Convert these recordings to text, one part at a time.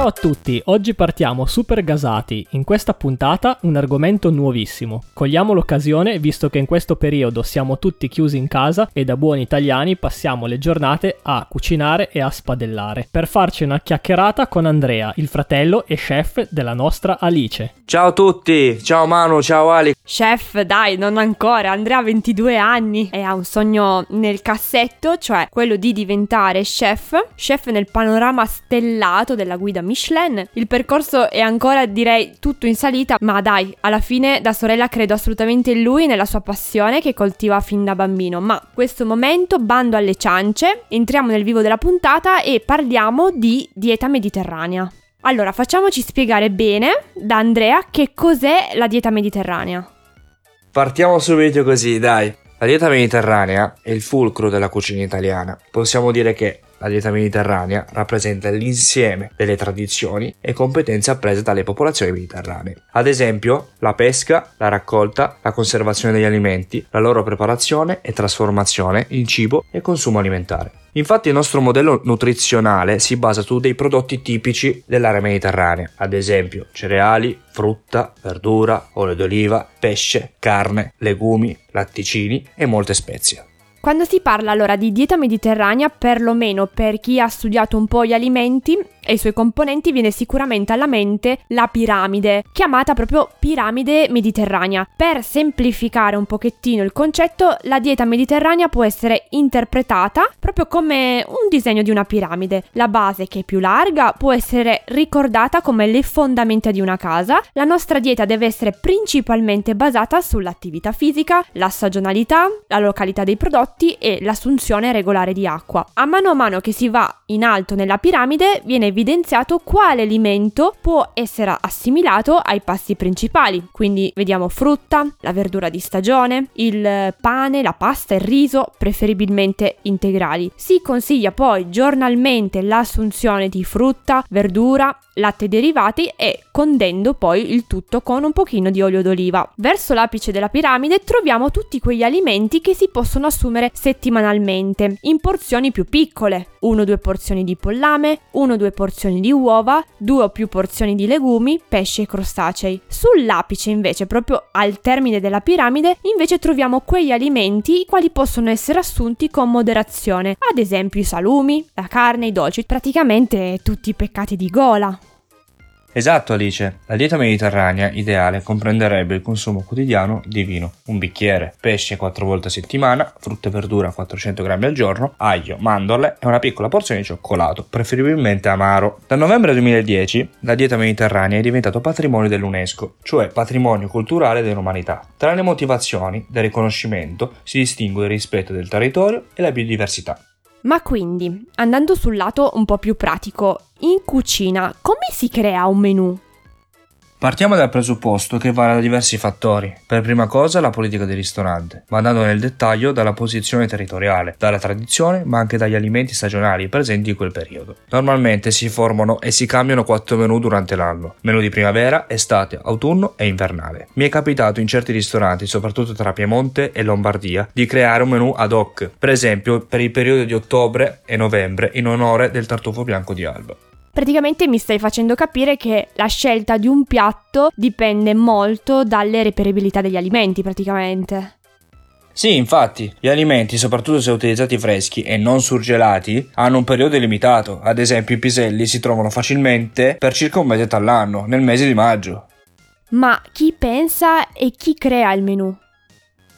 Ciao a tutti, oggi partiamo super gasati. In questa puntata un argomento nuovissimo. Cogliamo l'occasione visto che in questo periodo siamo tutti chiusi in casa e da buoni italiani passiamo le giornate a cucinare e a spadellare. Per farci una chiacchierata con Andrea, il fratello e chef della nostra Alice. Ciao a tutti, ciao Manu, ciao Ali. Chef, dai, non ancora. Andrea ha 22 anni e ha un sogno nel cassetto, cioè quello di diventare chef. Chef nel panorama stellato della guida Michelin. Il percorso è ancora, direi, tutto in salita, ma dai, alla fine da sorella credo assolutamente in lui, nella sua passione che coltiva fin da bambino. Ma questo momento, bando alle ciance, entriamo nel vivo della puntata e parliamo di dieta mediterranea. Allora, facciamoci spiegare bene da Andrea che cos'è la dieta mediterranea. Partiamo subito così, dai. La dieta mediterranea è il fulcro della cucina italiana. Possiamo dire che la dieta mediterranea rappresenta l'insieme delle tradizioni e competenze apprese dalle popolazioni mediterranee. Ad esempio, la pesca, la raccolta, la conservazione degli alimenti, la loro preparazione e trasformazione in cibo e consumo alimentare. Infatti il nostro modello nutrizionale si basa su dei prodotti tipici dell'area mediterranea, ad esempio cereali, frutta, verdura, olio d'oliva, pesce, carne, legumi, latticini e molte spezie. Quando si parla allora di dieta mediterranea, perlomeno per chi ha studiato un po' gli alimenti e i suoi componenti, viene sicuramente alla mente la piramide, chiamata proprio piramide mediterranea. Per semplificare un pochettino il concetto, la dieta mediterranea può essere interpretata proprio come un disegno di una piramide. La base, che è più larga, può essere ricordata come le fondamenta di una casa. La nostra dieta deve essere principalmente basata sull'attività fisica, la stagionalità, la località dei prodotti, e l'assunzione regolare di acqua. A mano a mano che si va in alto nella piramide viene evidenziato quale alimento può essere assimilato ai pasti principali. Quindi vediamo frutta, la verdura di stagione, il pane, la pasta, il riso, preferibilmente integrali. Si consiglia poi giornalmente l'assunzione di frutta, verdura, latte derivati e condendo poi il tutto con un pochino di olio d'oliva. Verso l'apice della piramide troviamo tutti quegli alimenti che si possono assumere settimanalmente in porzioni più piccole, 1-2 porzioni di pollame, 1-2 porzioni di uova, 2 o più porzioni di legumi, pesci e crostacei. Sull'apice invece, proprio al termine della piramide, invece troviamo quegli alimenti i quali possono essere assunti con moderazione, ad esempio i salumi, la carne, i dolci, praticamente tutti i peccati di gola. Esatto Alice, la dieta mediterranea ideale comprenderebbe il consumo quotidiano di vino, un bicchiere, pesce 4 volte a settimana, frutta e verdura 400 grammi al giorno, aglio, mandorle e una piccola porzione di cioccolato, preferibilmente amaro. Dal novembre 2010 la dieta mediterranea è diventata patrimonio dell'UNESCO, cioè patrimonio culturale dell'umanità. Tra le motivazioni del riconoscimento si distingue il rispetto del territorio e la biodiversità. Ma quindi, andando sul lato un po' più pratico, in cucina come si crea un menù? Partiamo dal presupposto che varia da diversi fattori. Per prima cosa la politica del ristorante, ma andando nel dettaglio dalla posizione territoriale, dalla tradizione, ma anche dagli alimenti stagionali presenti in quel periodo. Normalmente si formano e si cambiano quattro menù durante l'anno: menù di primavera, estate, autunno e invernale. Mi è capitato in certi ristoranti, soprattutto tra Piemonte e Lombardia, di creare un menù ad hoc, per esempio per il periodo di ottobre e novembre in onore del tartufo bianco di Alba. Praticamente mi stai facendo capire che la scelta di un piatto dipende molto dalle reperibilità degli alimenti, praticamente. Sì, infatti, gli alimenti, soprattutto se utilizzati freschi e non surgelati, hanno un periodo limitato. Ad esempio, i piselli si trovano facilmente per circa un mese all'anno, nel mese di maggio. Ma chi pensa e chi crea il menù?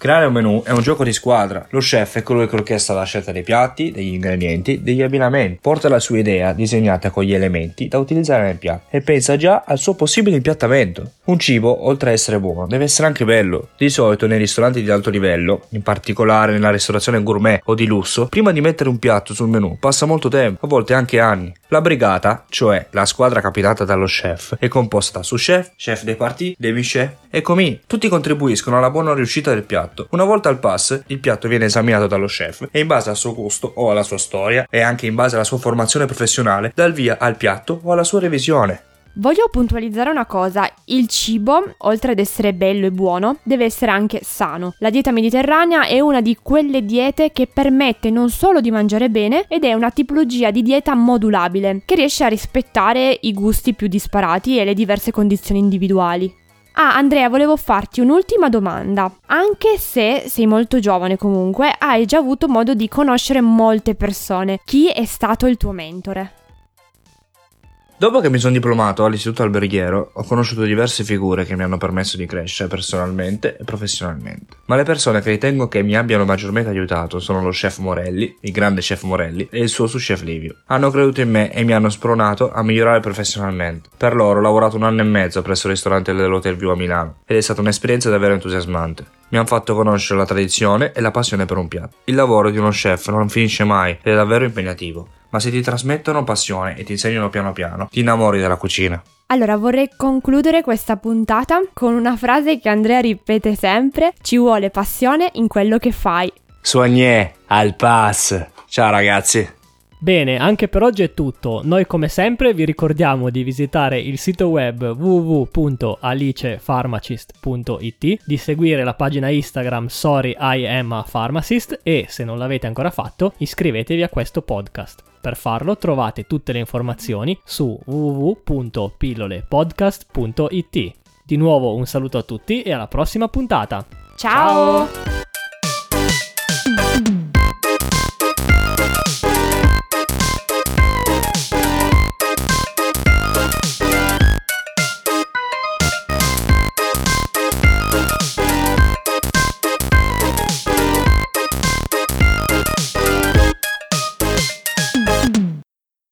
Creare un menù è un gioco di squadra. Lo chef è colui che orchestra la scelta dei piatti, degli ingredienti, degli abbinamenti. Porta la sua idea disegnata con gli elementi da utilizzare nel piatto e pensa già al suo possibile impiattamento. Un cibo, oltre a essere buono, deve essere anche bello. Di solito nei ristoranti di alto livello, in particolare nella ristorazione gourmet o di lusso, prima di mettere un piatto sul menù passa molto tempo, a volte anche anni. La brigata, cioè la squadra capitata dallo chef, è composta su chef, chef dei parti, demi chef e commis. Tutti contribuiscono alla buona riuscita del piatto piatto. Una volta al pass, il piatto viene esaminato dallo chef e in base al suo gusto o alla sua storia e anche in base alla sua formazione professionale dal via al piatto o alla sua revisione. Voglio puntualizzare una cosa, il cibo, oltre ad essere bello e buono, deve essere anche sano. La dieta mediterranea è una di quelle diete che permette non solo di mangiare bene, ed è una tipologia di dieta modulabile, che riesce a rispettare i gusti più disparati e le diverse condizioni individuali. Ah, Andrea, volevo farti un'ultima domanda. Anche se sei molto giovane comunque, hai già avuto modo di conoscere molte persone. Chi è stato il tuo mentore? Dopo che mi sono diplomato all'istituto alberghiero, ho conosciuto diverse figure che mi hanno permesso di crescere personalmente e professionalmente. Ma le persone che ritengo che mi abbiano maggiormente aiutato sono lo chef Morelli, il grande chef Morelli, e il suo sous chef Livio. Hanno creduto in me e mi hanno spronato a migliorare professionalmente. Per loro ho lavorato un anno e mezzo presso il ristorante dell'Hotel View a Milano ed è stata un'esperienza davvero entusiasmante. Mi hanno fatto conoscere la tradizione e la passione per un piatto. Il lavoro di uno chef non finisce mai ed è davvero impegnativo ma se ti trasmettono passione e ti insegnano piano piano, ti innamori della cucina. Allora vorrei concludere questa puntata con una frase che Andrea ripete sempre, ci vuole passione in quello che fai. Soignè al pass. Ciao ragazzi. Bene, anche per oggi è tutto. Noi come sempre vi ricordiamo di visitare il sito web www.alicefarmacist.it, di seguire la pagina Instagram Sorry I am a Pharmacist e se non l'avete ancora fatto iscrivetevi a questo podcast. Per farlo trovate tutte le informazioni su www.pillolepodcast.it. Di nuovo un saluto a tutti e alla prossima puntata. Ciao. Ciao.